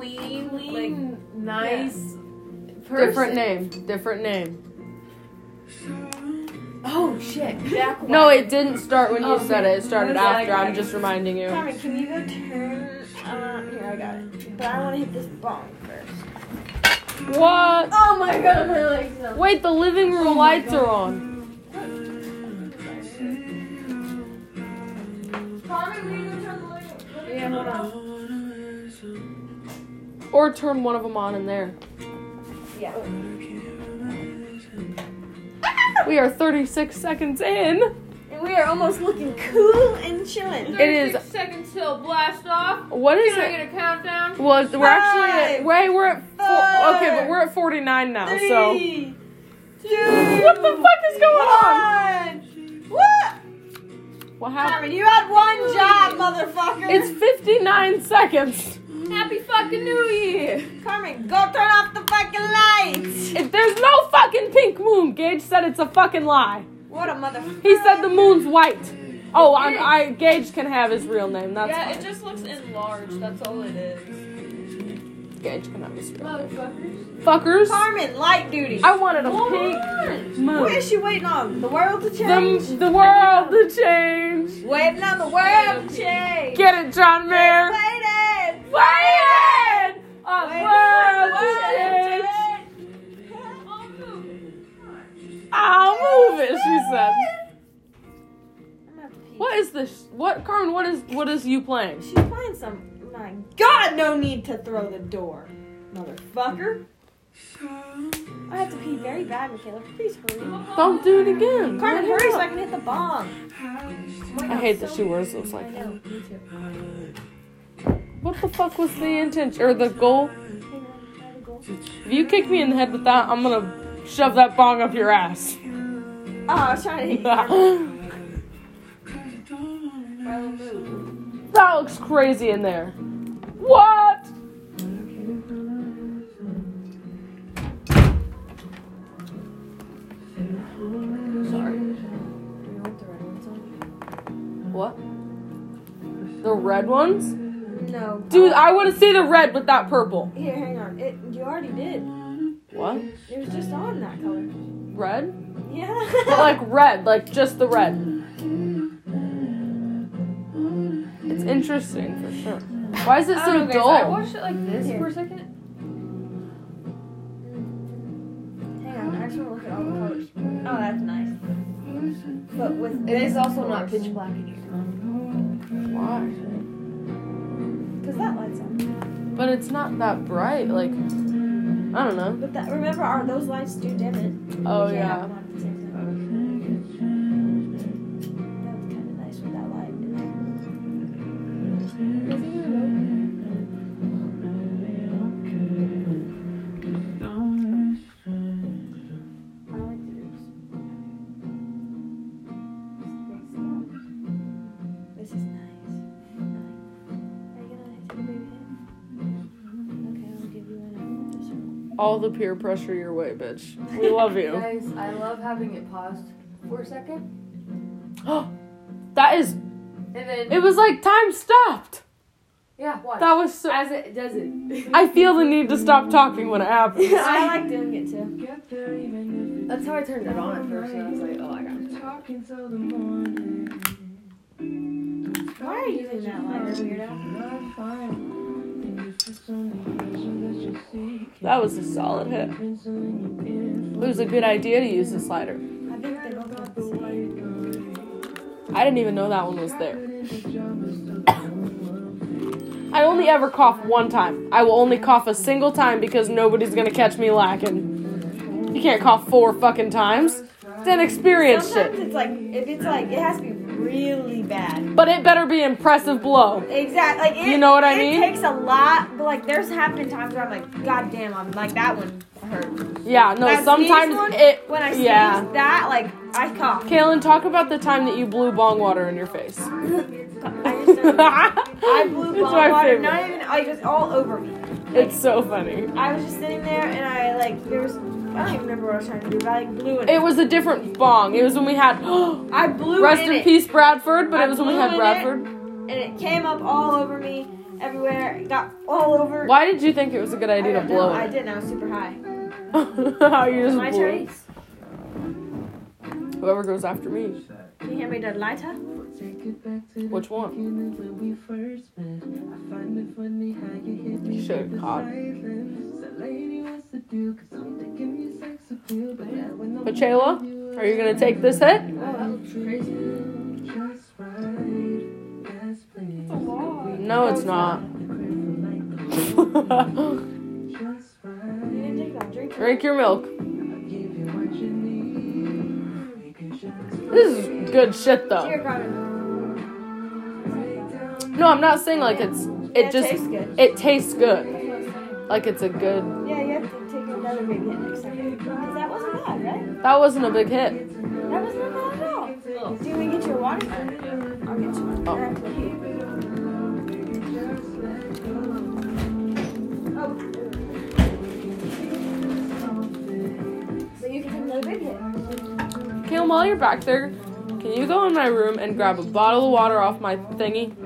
clean, Clean, like nice. Different person. name. Different name. Oh shit, Jack. No, it didn't start when you Oh, said it. It started What is that? after. I'm just reminding you. Carmen, can you go turn? Uh, here, I got it. But I want to hit this bong first. What? Oh my god, my legs. No. Wait, the living room lights are on. Yeah, hold on. Or turn one of them on in there. Yeah. We are 36 seconds in. And we are almost looking cool and chilling. It is- 36 seconds till blast off. What is Can I it? get a countdown? Well, we're actually at, Five, wait, we're at four, okay, but we're at 49 now. So Three, two, what the fuck is going on? one. What? What happened? Carmen, you had one job, motherfucker. It's 59 seconds. Happy fucking New Year! Carmen, go turn off the fucking lights. If there's no fucking pink moon, Gage said it's a fucking lie. What a motherfucker. He said the moon's white. Oh, I'm, I Gage can have his real name. That's yeah, fine. it just looks enlarged. That's all it is. Gage can have his real name. Motherfuckers. Fuckers. Carmen, light duty. I wanted a Hold pink on. moon. What is she waiting on? The world to change? The, the world to change. Waiting on the world to change. Get it, John Mayer. Waiting. Waiting. World. I'll move. It, she said. What is this? What, Carmen? What is what is you playing? She's playing some. My God, no need to throw the door, motherfucker. I have to pee very bad, Michaela. Please hurry. Don't do it again. Carmen, Hurry hurry so. I can hit the bomb. I hate that she wears those like that. What the fuck was the intention or the goal? If you kick me in the head with that, I'm gonna shove that bong up your ass. Oh, I was trying to hit you. Carmen. Milo, move. that looks crazy in there. What? Sorry. What? The red ones? No. Dude, I want to see the red with that purple. Here, hang on. It, you already did. What? It was just on that color. Red? Yeah. But like red, like just the red. It's interesting for sure. Why is it so don't know, guys, I watched it like this Here. for a second. hang on. I just want to look at all the colors. Oh, that's nice. But with It is this also not pitch black in here. Why? Cause that lights on. But it's not that bright. Like, I don't know. But that remember, our those lights do dim it. Oh, yeah. All the peer pressure your way, bitch. We love you. Guys, I love having it paused for a second. Oh, that is. And then, It was like time stopped. yeah, watch. That was so. As it does it. I feel the need to stop talking when it happens. I like doing it too. That's how I turned it on at first, and I was like, oh, I got it. Why are you using that lighter, weirdo? That was a solid hit. It was a good idea to use the slider. I think they both look the same. I didn't even know that one was there. I only ever cough one time. I will only cough a single time because nobody's gonna catch me lacking. You can't cough four fucking times. Then experience Sometimes shit. it's like if it's like it has to be really bad. But it better be impressive blow. Exactly. Like it, You know what I mean? it takes a lot, but like there's have been times where I'm like, God damn, I'm like that one hurt. Yeah, no, That sometimes one, it. When I sneeze yeah. that, like I cough. Kaylin, talk about the time that you blew bong water in your face. I, just don't- I blew my water, favorite. not even I just all over me. It's so funny. I was just sitting there and I like there was I don't even remember what I was trying to do, but I like blew in It was a different bong. It was when we had. I blew it. Rest in in peace, Bradford. But I it was when we had in it. Bradford. and it came up all over me everywhere. It got all over. Why did you think it was a good idea to don't know. blow I didn't. I was super high. How you just My blew turn. Whoever goes after me. Can you hand me that lighter? Which one? You should God. Michaela, are you gonna take this hit? Oh, that looks crazy. No, it's not. You didn't take that. Drink. Drink your milk. This is good shit though. No, I'm not saying like it's it just it tastes good. Like it's a good Yeah, you have to take another big hit that wasn't a big hit. That wasn't bad at all. Oh. Do you want to get your water? I'll get you one. Oh. oh. So you can take another big hit. Caleb, while you're back there, can you go in my room and grab a bottle of water off my thingy?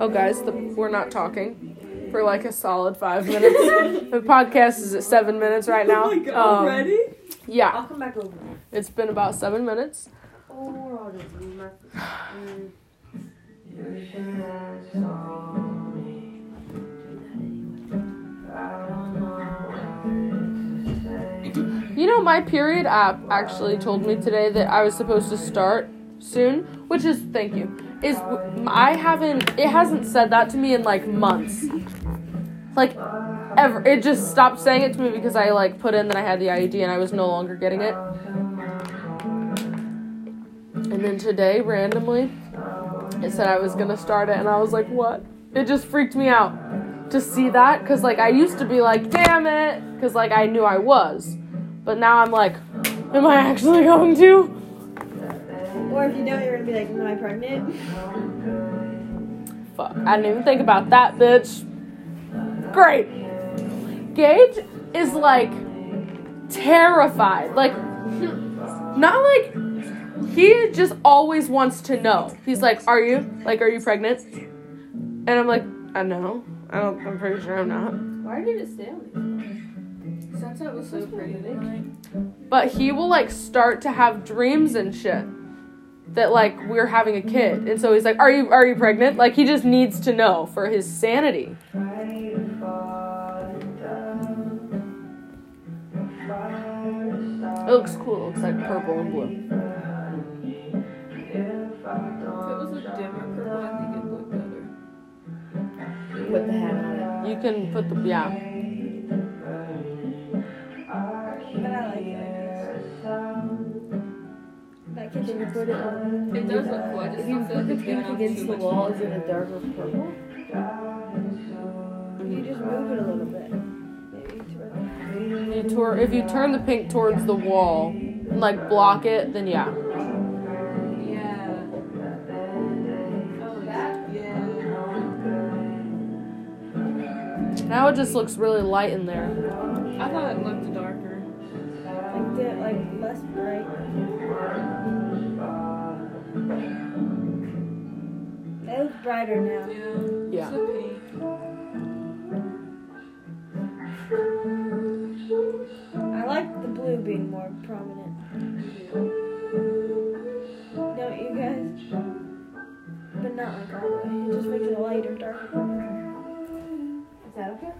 Oh, guys, the, we're not talking for like a solid five minutes. the podcast is at seven minutes right now. Um, yeah, I'll come back over. it's been about seven minutes. Oh, I'll just leave my. You know, my period app actually told me today that I was supposed to start soon, which is thank you. Is I haven't it hasn't said that to me in like months. Like ever. It just stopped saying it to me because I like put in that I had the IUD and I was no longer getting it. And then today randomly it said I was going to start it and I was like, "What?" It just freaked me out to see that cuz like I used to be like, "Damn it," cuz like I knew I was. But now I'm like, am I actually going to? Or if you don't, you're to be like, am I pregnant? Fuck. I didn't even think about that, bitch. Great. Gage is like terrified. Like, not like, he just always wants to know. He's like, are you? Like, are you pregnant? And I'm like, I know. I don't, I'm pretty sure I'm not. Why did it stay on me? Sunset was so pretty. But he will like start to have dreams and shit. That like we're having a kid. And so he's like, Are you are you pregnant? Like he just needs to know for his sanity. It looks cool. It looks like purple and blue. If it was a dimmer purple, I think it'd look better. With the hat on You can put the yeah. But I like it. That it. Can you put it on? It does look cool. I just If you put like the it's pink against the wall, light. is it a darker purple? You just move it a little bit. Maybe to You tor- if you turn the pink towards the wall and like block it, then yeah. Yeah. Oh, that? Yeah. Now it just looks really light in there. I thought it looked darker. like the like less bright. Brighter now. Yeah. Yeah. It's a. I like the blue being more prominent. Don't you guys? But not like all the way. It just makes it lighter, darker. Is that okay?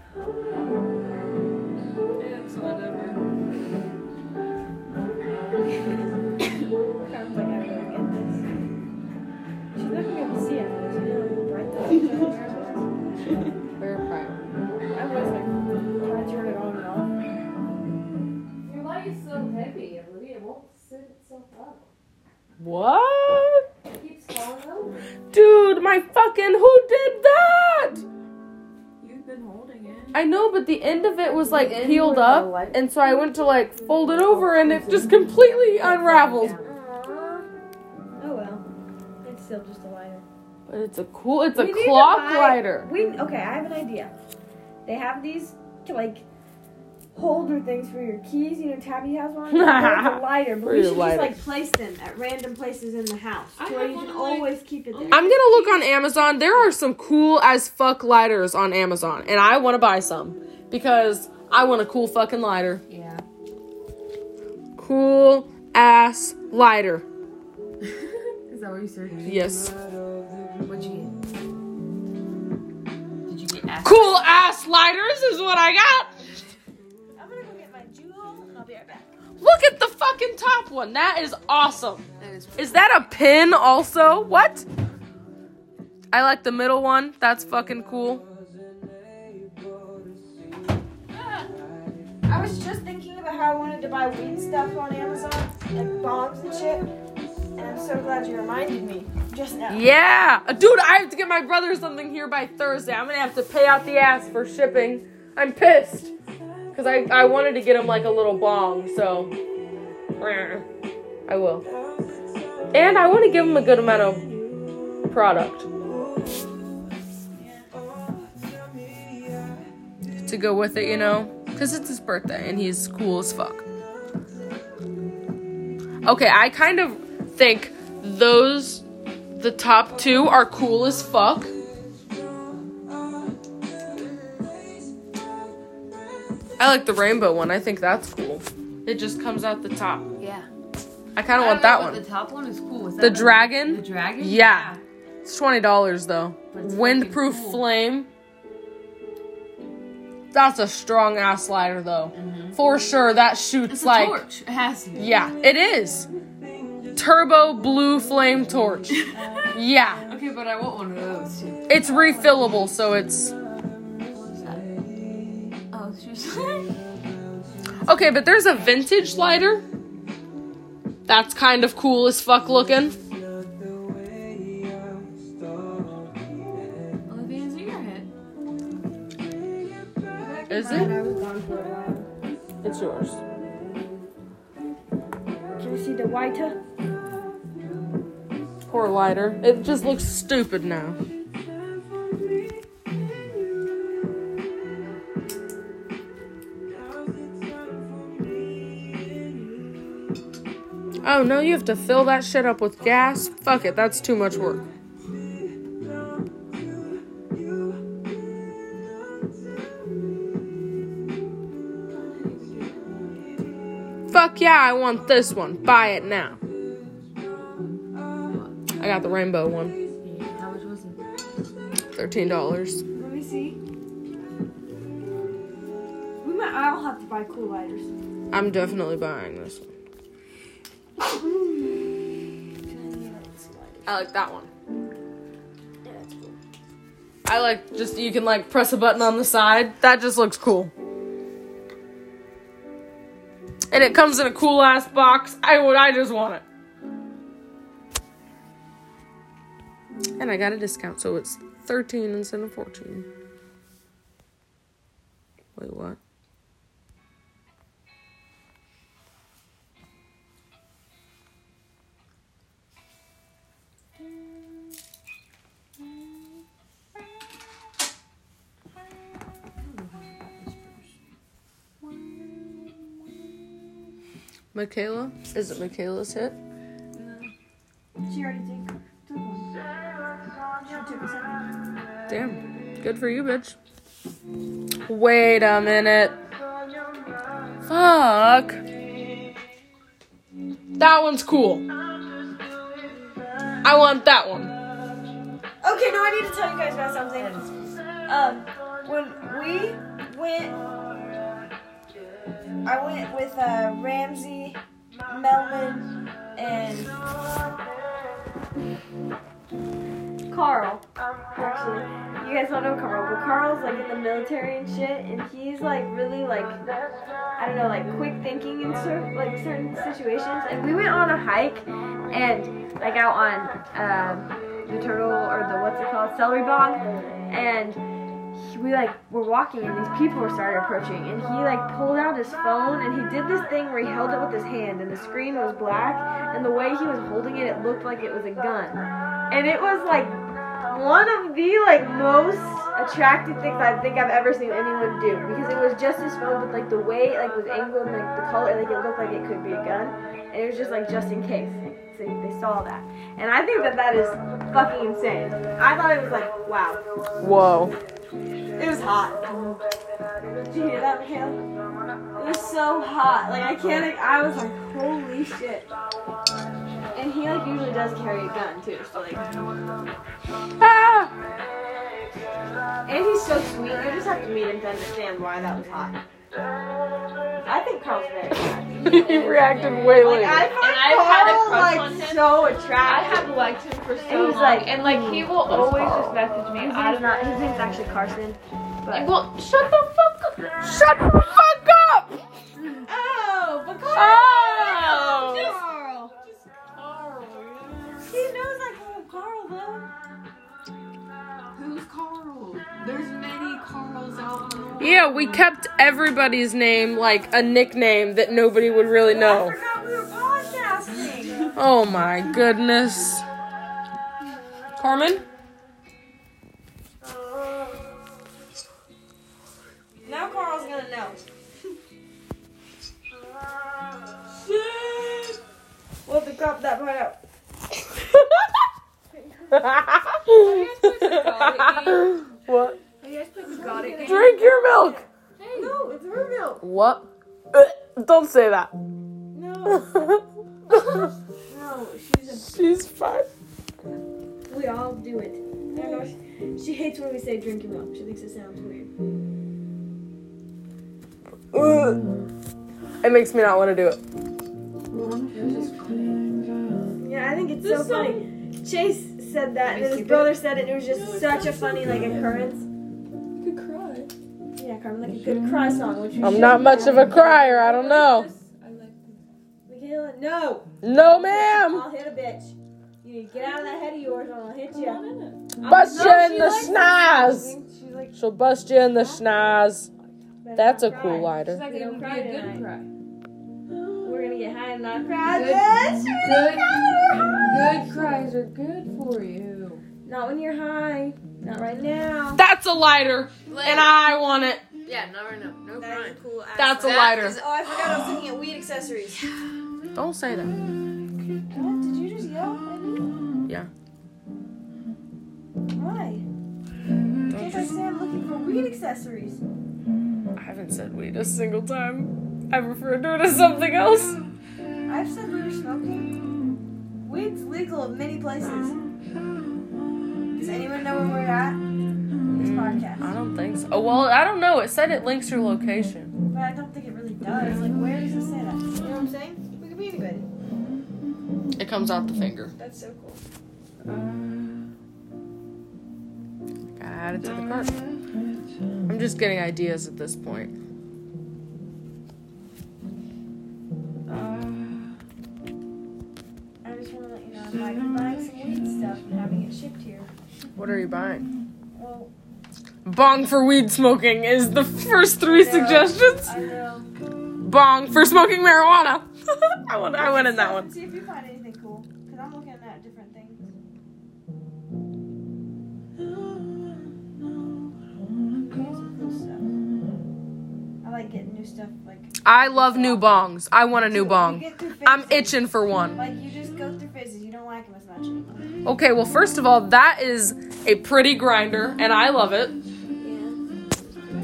What? Keeps falling over. Dude, my fucking who did that? You've been holding it. I know, but the end of it was like peeled up, and so I went to like fold it over, oh, and it just completely unraveled. Oh well. It's still just a lighter. But it's a cool. It's a We need clock buy- lighter. We okay. I have an idea. They have these like holder things for your keys. You know, Tabby has one. They're a lighter, but For we your should just like place them at random places in the house, I to where you can one, like- always keep it there. I'm gonna look on Amazon. There are some cool as fuck lighters on Amazon, and I want to buy some because I want a cool fucking lighter. Yeah. Cool ass lighter. Is that what you searched? Yes. What'd you get? Did you get ass? Cool ass lighters is what I got. Look at the fucking top one. That is awesome. That is Is that a pin also? What? I like the middle one. That's fucking cool. I was just thinking about how I wanted to buy weed stuff on Amazon and bombs and shit, and I'm so glad you reminded me just now. Yeah. Dude, I have to get my brother something here by Thursday. I'm going to have to pay out the ass for shipping. I'm pissed. Because I, I wanted to get him like a little bong, so. I will. And I want to give him a good amount of product. To go with it, you know? Because it's his birthday and he's cool as fuck. Okay, I kind of think those the top two are cool as fuck. I like the rainbow one. I think that's cool. It just comes out the top. Yeah. I kind of want that one. The top one is cool. Is The dragon? The dragon? Yeah. It's twenty dollars though. Windproof cool. flame. That's a strong ass lighter though. Mm-hmm. For sure, that shoots It's a like torch. It has to be. yeah, it is. Turbo blue flame torch. yeah, Okay, but I want one of those too. it's refillable, so it's okay. But there's a vintage lighter. That's kind of cool as fuck looking. Olivia's in your. Is it? I was gone for a while. It's yours. Can you see the whiter? Poor lighter. It just looks stupid now. Oh no, you have to fill that shit up with gas? Fuck it, that's too much work. Fuck yeah, I want this one. Buy it now. I got the rainbow one. How much was it? Thirteen dollars. Let me see. We might. I'll have to buy cool lighters. I'm definitely buying this one. I like that one. Yeah, that's cool. I like just you can like press a button on the side. That just looks cool. And it comes in a cool ass box. I would I just want it. And I got a discount, so it's 13 instead of 14. Wait, what? Michaela? Is it Michaela's hit? She already took, took one. She took a second. Damn. Good for you, bitch. Wait a minute. Fuck. That one's cool. I want that one. Okay, now I need to tell you guys about something. Um, when we went, I went with uh, Ramsey, Melvin, and Carl. Actually, you guys don't know Carl, but Carl's like in the military and shit, and he's like really like I don't know, like quick thinking in certain like certain situations. And we went on a hike, and like out on um, the turtle or the what's it called, celery bog, and we like were walking, and these people started approaching, and he like pulled out his phone, and he did this thing where he held it with his hand, and the screen was black, and the way he was holding it, it looked like it was a gun, and it was like one of the like most attractive things I think I've ever seen anyone do because it was just his phone, but like the way it like was angled, and, like the color, like it looked like it could be a gun, and it was just like just in case. So they saw that, and I think that that is fucking insane. I thought it was like wow, Whoa. It was hot. Did you hear that, Michaela? It was so hot. Like I can't. I was like, holy shit. And he like usually does carry a gun too, so like. Ah! And he's so sweet. You just have to meet him to understand why that was hot. I think Carl's very attractive. he reacted way Like later. I find And I've had a Carl, crush like on him. so I attractive. have liked him for so And so he's long, like- and like he will always Carl. just message me His out name's of not. His name's actually Carson. But Well, shut the fuck up. Shut the fuck up! oh, but Carl. Oh! Carl. He knows I call him Carl though. Who's Carl? There's many Carls out in. Yeah, we kept everybody's name like a nickname that nobody would really I know. forgot we were podcasting. Oh my goodness. Carmen? Now Carl's gonna know. We'll have to crop that part out. what? You guys play the God game? Drink your milk! No, it's her milk. What? Uh, Don't say that. No, no, she's She's fine. We all do it. I don't know. She, she hates when we say drink your milk. She thinks it sounds weird. Uh, It makes me not want to do it. Yeah, I think it's so funny. Chase said that, and then his brother said it. and It was just such a funny like occurrence. You could cry. Yeah, Carmen, like a good cry song. Which we I'm not much of a crier, I don't know. I like Michaela, no. No, ma'am! I'll hit a bitch. You need to get out of that head of yours, or I'll hit you. Bust No, you in the likes schnoz! She'll bust you in the schnoz. That's a not cool cry. lighter. She's like, it would be a good cry. We're gonna get high and not cry. Good- bitch. good- Good. Good cries are good for you. Not when you're high. Not right now. That's a lighter, and I want it. Yeah, no, no, no That is a cool. That's a That lighter. is- Oh, I forgot I was looking at weed accessories. Don't say that. What? Did you just yell at me? Yeah. Why? Can't I say I'm looking for weed accessories? I haven't said weed a single time. I've referred to it as something else. I've said we were smoking. Weed's legal in many places. Does anyone know where we're at? This hmm. podcast. I don't think so. Oh, well, I don't know. It said it links your location. But I don't think it really does. Like, where does it say that? You know what I'm saying? We could be anybody. It comes out the finger. That's so cool. Gotta add it to the cart. I'm just getting ideas at this point. Want to let you know I'm like buying some weed stuff and having it shipped here. What are you buying? Well, Bong for weed smoking is the first three suggestions. I know. Bong for smoking marijuana. I went, I went in that one. See if you find anything like getting new stuff. Like I love new bongs. I want a new bong. I'm itching for one. Like you just go through phases. You don't like them as much anymore. Okay, well, first of all, that is a pretty grinder, and I love it. Yeah.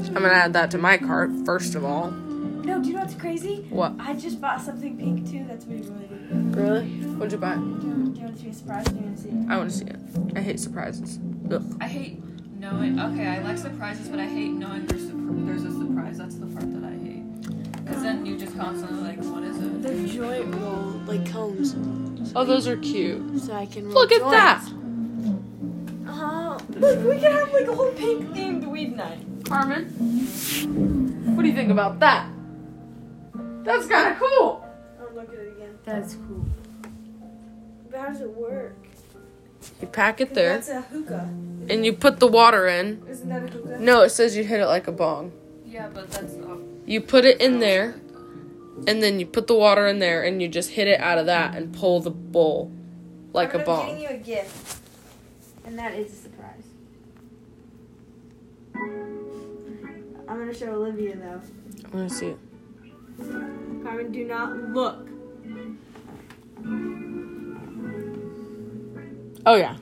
I'm gonna add that to my cart, first of all. No, do you know what's crazy? What? I just bought something pink too. That's really related. Really? What'd you buy? Do you, do you want it to be a surprise? Do you want to see it? I wanna see it. I hate surprises. Ugh. I hate knowing. Okay, I like surprises, but I hate knowing there's surp- there's a surprise. That's the part that I hate. Because then you just constantly like, what is it? They're joint roll like cones, Oh, those are cute. so I can roll Look at joints. that. Oh, Look, we can have like a whole pink themed weed night. Carmen, what do you think about that? That's kind of cool. I'll look at it again. That's cool. But how does it work? You pack it there, That's a hookah. and you put the water in. Isn't that a hookah? No, it says you hit it like a bong. Yeah, but that's not. You put it in there, and then you put the water in there, and you just hit it out of that and pull the bowl like a I'm bong. getting you a gift. And that is a surprise. I'm gonna show Olivia though. I want to see it. Carmen, do not look. Oh yeah,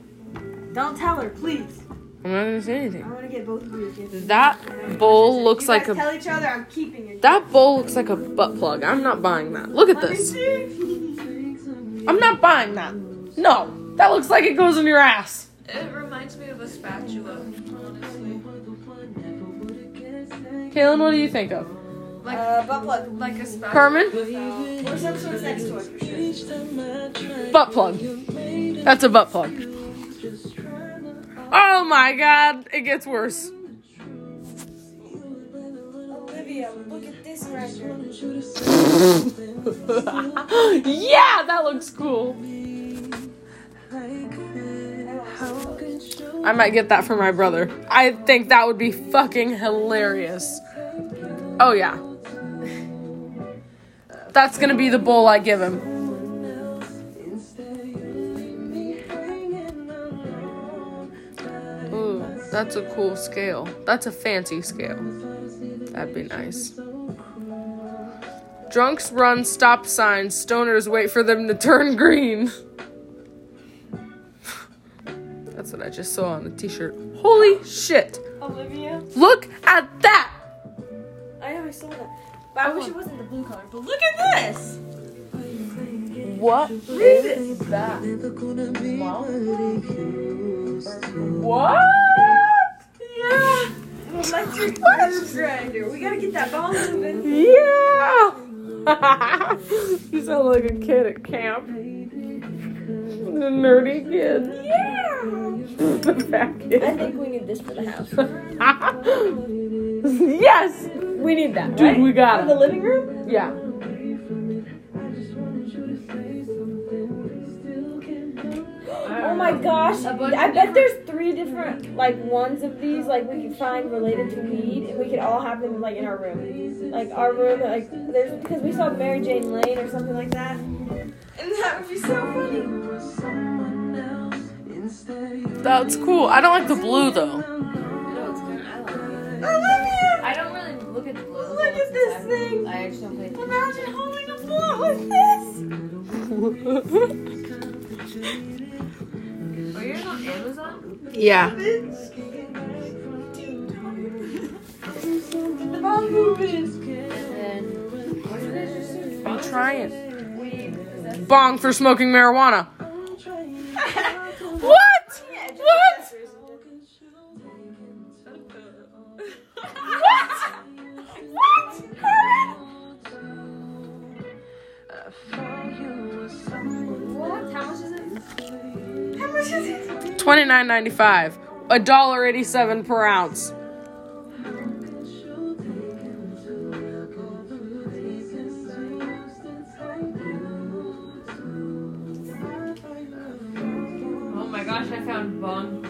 Don't tell her, please. I'm not gonna say anything. I anything. want to get both of you a gift. That bowl looks you like guys a tell each other I'm keeping it. that bowl looks like a butt plug. I'm not buying that. Look at this. I'm not buying that. No, that looks like it goes in your ass. It reminds me of a spatula, honestly. Kaylin, what do you think of? Like, Uh, butt plug. like a spatula. Carmen, Or some sort of sex toy for sure. butt plug. That's a butt plug. Oh my god, it gets worse. Olivia, look at this record. yeah, that looks cool. I might get that for my brother. I think that would be fucking hilarious. Oh yeah. That's gonna be the bowl I give him. Ooh, that's a cool scale. That's a fancy scale. That'd be nice. Drunks run stop signs, stoners wait for them to turn green. That's what I just saw on the t shirt. Holy shit! Olivia? Look at that! I I saw that. But I oh. wish it wasn't the blue color. But look at this! What is that? What? Yeah! Electric curve grinder. We gotta get that ball moving. Yeah! you sound like a kid at camp. The nerdy kid. Yeah! the fat I think we need this for the house. yes! We need that, Dude, right? we got In the living room? Yeah. Oh my gosh! I bet there's three different like ones of these like we could find related to weed, and we could all have them like in our room, like our room. Like there's because we saw Mary Jane Lane or something like that, and that would be so funny. That's cool. I don't like the blue though. No, don't look at the blue. look at this thing! I just don't pay attention. Imagine holding a blunt with this. Are you're on Amazon? yeah. The ball moving. And then, what is this? I'm trying. Weed. Bong for smoking marijuana. What? What? What? What? $29.95, $1.87 per ounce. Oh my gosh, I found bong.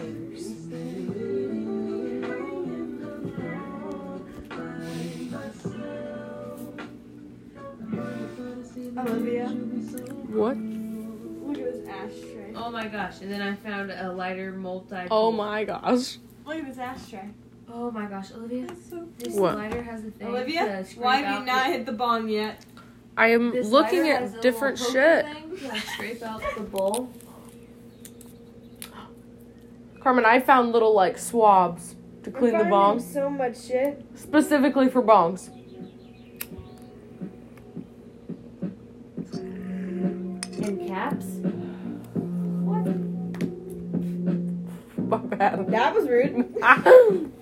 Olivia. What? Look at this ashtray. Oh my gosh, and then I found a lighter multi. Oh my gosh. Oh, Look at this ashtray. Oh my gosh, Olivia. This What? lighter has a thing. Olivia, why have you not hit the bong yet? I am This looking lighter has at a different shit. Thing to scrape out the bowl. Carmen, I found little like swabs to clean the bong, So much shit. specifically for bongs. In caps? My bad. That was rude.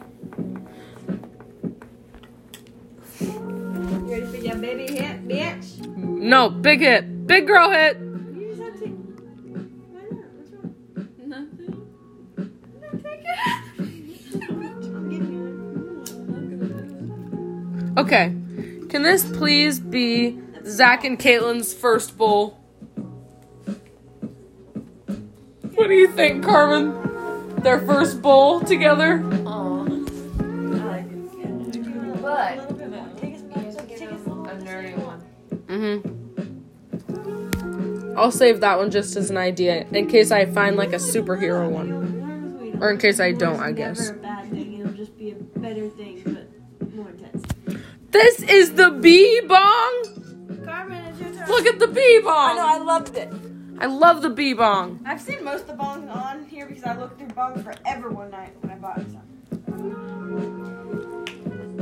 ready for your baby hit, bitch? No, big hit. Big girl hit. You just have to. What's wrong? Nothing. Okay. Can this please be Zach and Caitlin's first bowl? What do you think, Carmen? Their first bowl together? But a nerdy one. Mm-hmm. I'll save that one just as an idea in case I find like a superhero one. Or in case I don't, I guess. Never a bad thing. It'll just be a better thing, but more intense. This is the bee bong. Carmen, it's your turn. Look at the bee bong! I know. I loved it. I love the bee bong. I've seen most of the bongs on here because I looked through bongs forever one night when I bought some.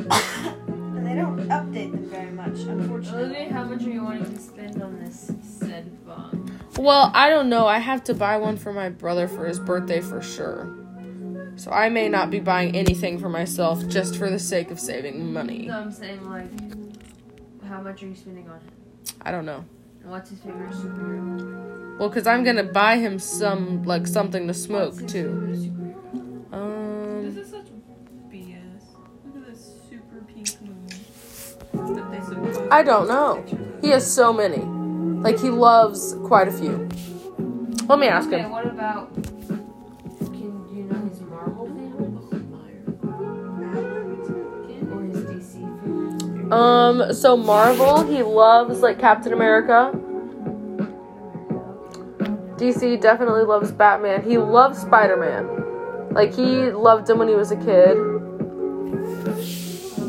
and they don't update them very much, unfortunately. Olivia, how much are you wanting to spend on this said bong? Well, I don't know. I have to buy one for my brother for his birthday for sure. So I may not be buying anything for myself just for the sake of saving money. No, I'm saying like, how much are you spending on it? I don't know. And what's his favorite superhero? Well, cuz I'm going to buy him some like something to What's smoke his too. favorite superhero? Um This is such BS. Look at this super pink moon. That they supposed I don't know. He has so many. Like he loves quite a few. Let me ask Okay, him. what about? Um so Marvel, he loves like Captain America. DC definitely loves Batman. He loves Spider-Man. Like he loved him when he was a kid. Oh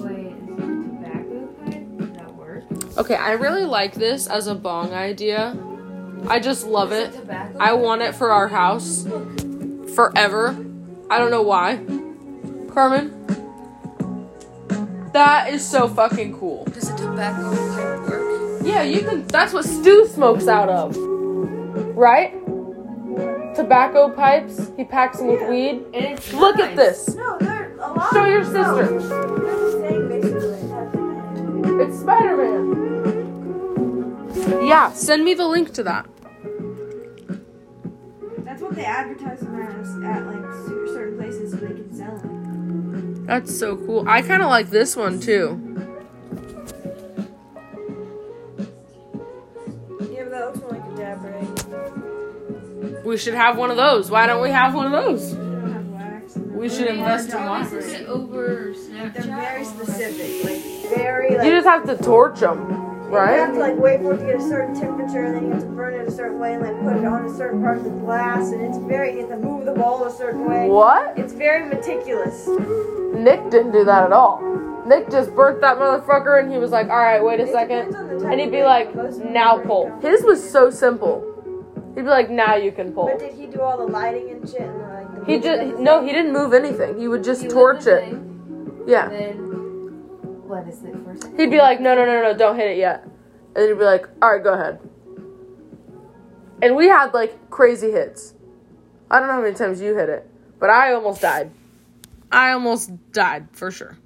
wait, is it a tobacco pipe? Does that work? Okay, I really like this as a bong idea. I just love it. I want it for our house forever. I don't know why. Carmen, that is so fucking cool. Does a tobacco pipe work? Yeah, you can. That's what Stu smokes out of, right? Tobacco pipes. He packs them with Yeah. weed. And it's Look at this. No, they're a lot. Show your sister. They're just saying basically. that's- It's Spider Man. Yeah, send me the link to that. That's what they advertise them as at like certain places so they can sell them. That's so cool. I kind of like this one too. Yeah, but that looks more like a dab rig. We should have one of those. Why don't we have one of those? They don't have wax. We should invest in How is one. it over They're very specific, like very like. You just have to torch them, You have to like wait for it to get a certain temperature, and then you have to burn it a certain way, and like put it on a certain part of the glass, and it's very you have to move the ball a certain way. What? It's very meticulous. Nick didn't do that at all. Nick just burnt that motherfucker and he was like, all right, wait a It second. depends on the type And he'd be like, but most of them now pull. comfortable. His was so simple. He'd be like, now you can pull. But did he do all the lighting and shit? And like the He movement just, no, he didn't move anything. He would just You torch it. thing, Yeah. Then what is it for? a second? He'd be like, no, no, no, no, don't hit it yet. And he'd be like, all right, go ahead. And we had like crazy hits. I don't know how many times you hit it, but I almost died. I almost died for sure.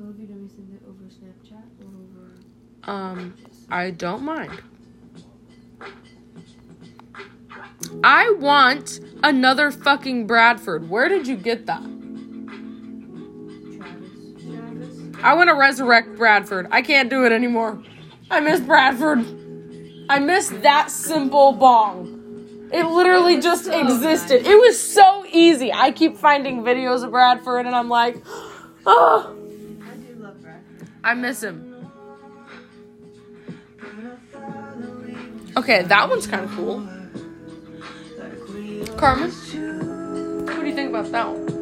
Olivia, do we send it over Snapchat or over? Um, I don't mind. I want another fucking Bradford. Where did you get that? I want to resurrect Bradford. I can't do it anymore. I miss Bradford. I miss that simple bong. It literally It just so existed. nice. It was so easy. I keep finding videos of Bradford and I'm like, oh, I do love Brad. I miss him. Okay, that one's kind of cool. Carmen, what do you think about that one?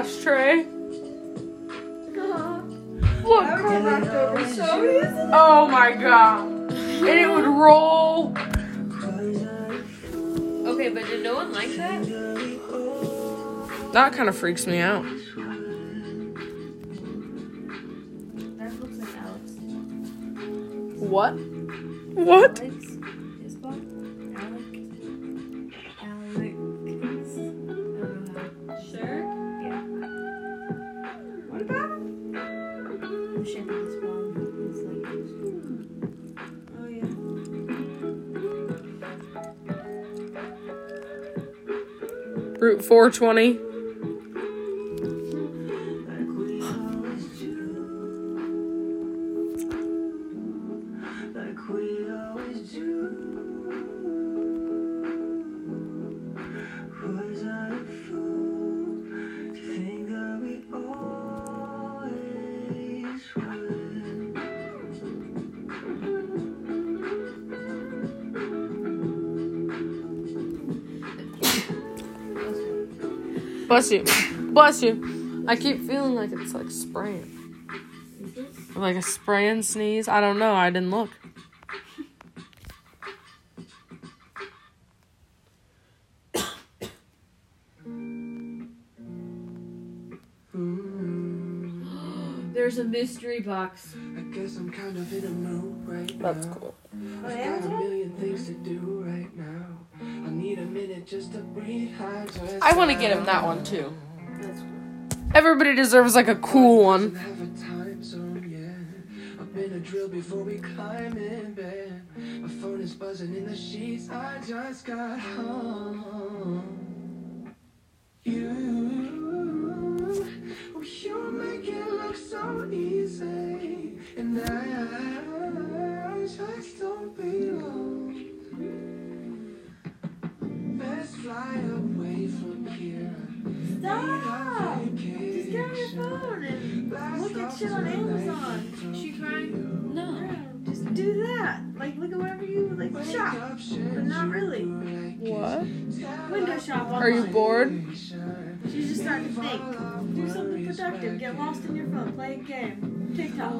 ashtray. look. Oh my god. And it would roll. Okay, but did no one like that? That kind of freaks me out. That looks Alex. What? What? 420. Bless you. Bless you. I keep feeling like it's like spraying. Like a spray and sneeze. I don't know. I didn't look. There's a mystery box. I guess I'm kind of in a mood right That's now. cool. I've got a million things to do right now. I a minute just to breathe. I want to get him that one too. Everybody deserves like a cool one. Have a time zone, yeah. I've been a drill before we climb in bed. My phone is buzzing in the sheets. I just got home. Think. Do something productive. Get lost in your phone. Play a game. TikTok.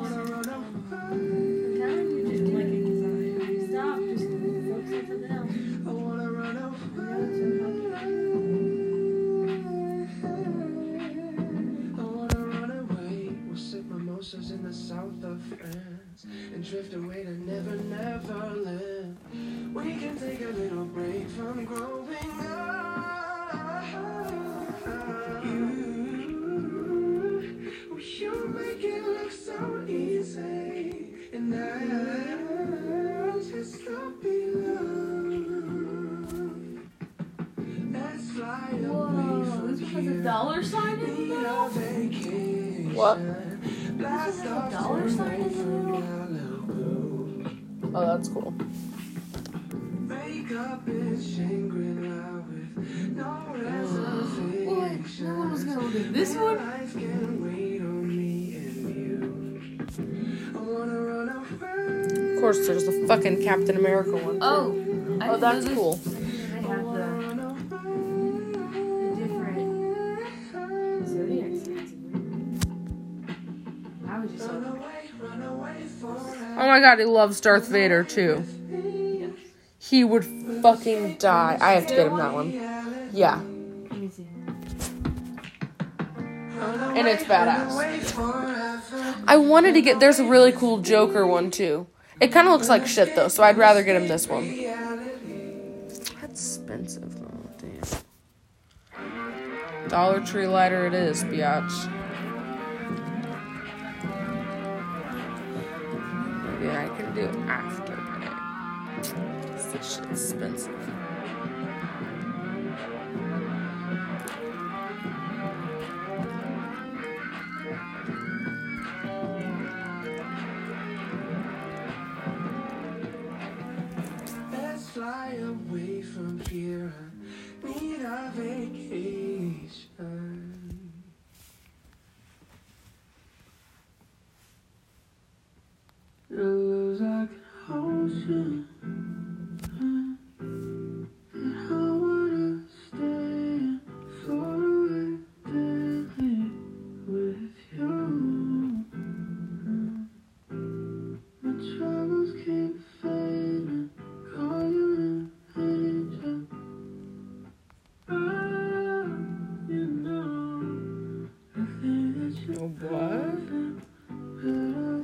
Fucking Captain America one. Oh. Oh, that's cool. Have the, Run away. the different zodiac signs. I would just Run like away, run away forever. Oh my god, he loves Darth Vader too. He would fucking die. I have to get him that one. Yeah. let me see. And it's badass. I wanted to get there's a really cool Joker one too. It kind of looks like shit though, so I'd rather get him this one. That's expensive though, damn. Dollar Tree lighter it is, biatch. Maybe I can do it after. This shit's expensive. are.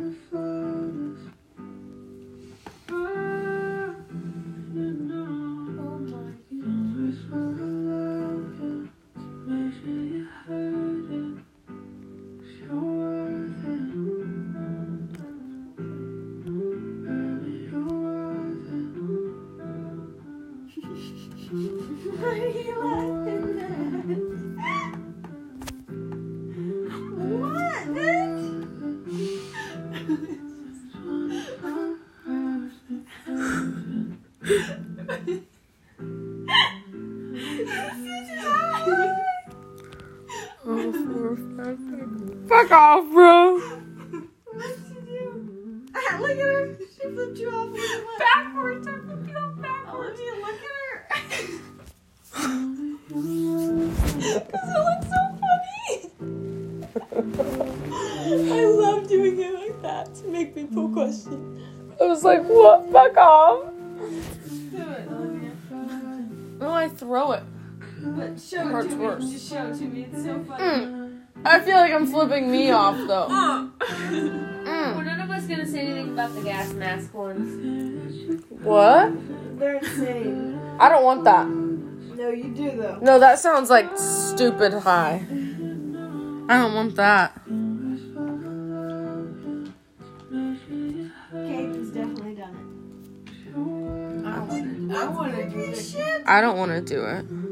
I feel like I'm flipping me off though. Uh. Mm. We're none of us gonna say anything about the gas mask ones. What? They're insane. I don't want that. No, you do though. No, that sounds like stupid high. I don't want that. Kate has definitely done it. I want to do this. I don't want to do it.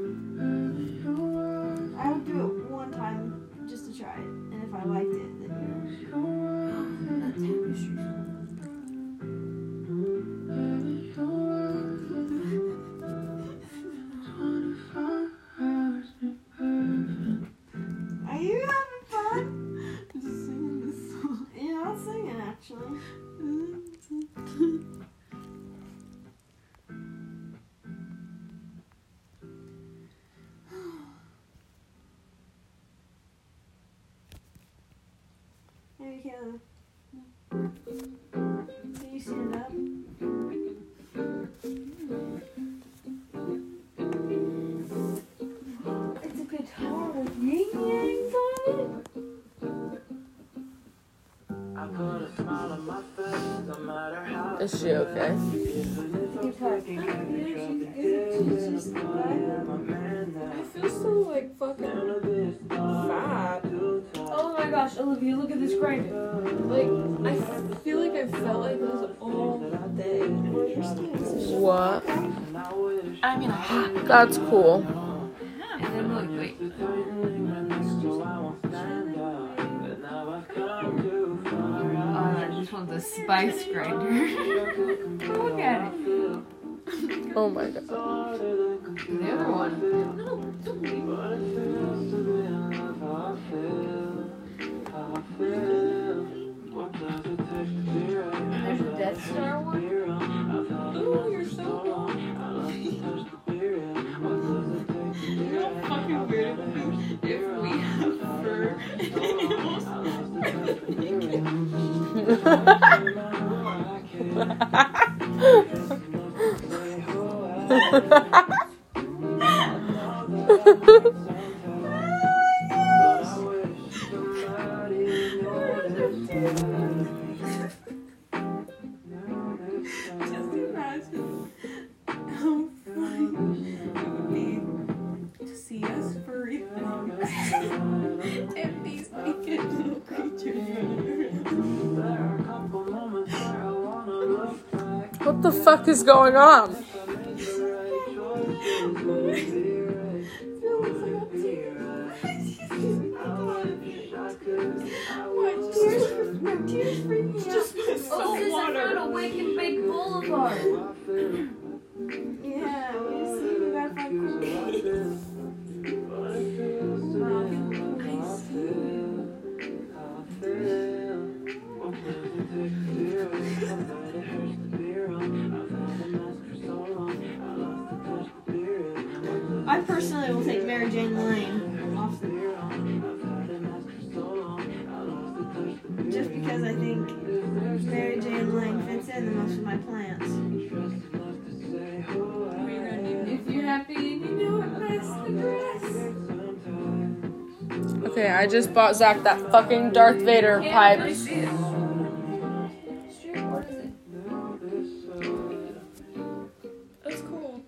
I feel so like fucking fat. Oh my gosh, Olivia, look at this grinder. Like I feel like I felt like this all day. What? I mean, I. That's cool. And then look, wait. Oh, this one's a spice grinder. look at it. Oh my god. The other one. No, don't leave. There's a Death Star one. Ooh, you're so wrong. You know fucking weird it would be if we have fur Just imagine how funny What the fuck is going on? Bought Zach that fucking Darth Vader pipe. That's cool.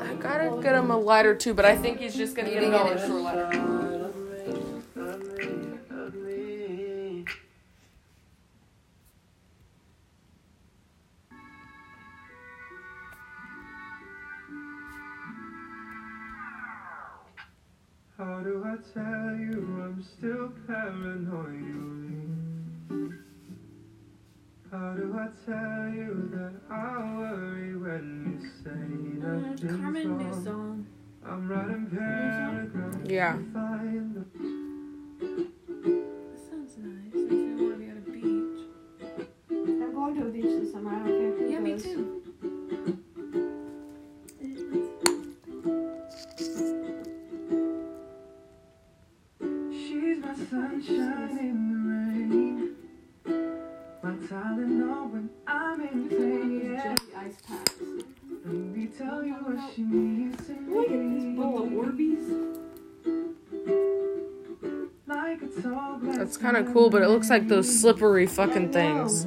I gotta get him a lighter too, but I think he's just gonna get a dollar store lighter. tell you I'm still paranoid? How do I tell you that I worry when you say that? Mm, Carmen New song. I'm writing paragraphs. Yeah. looks like those slippery fucking things.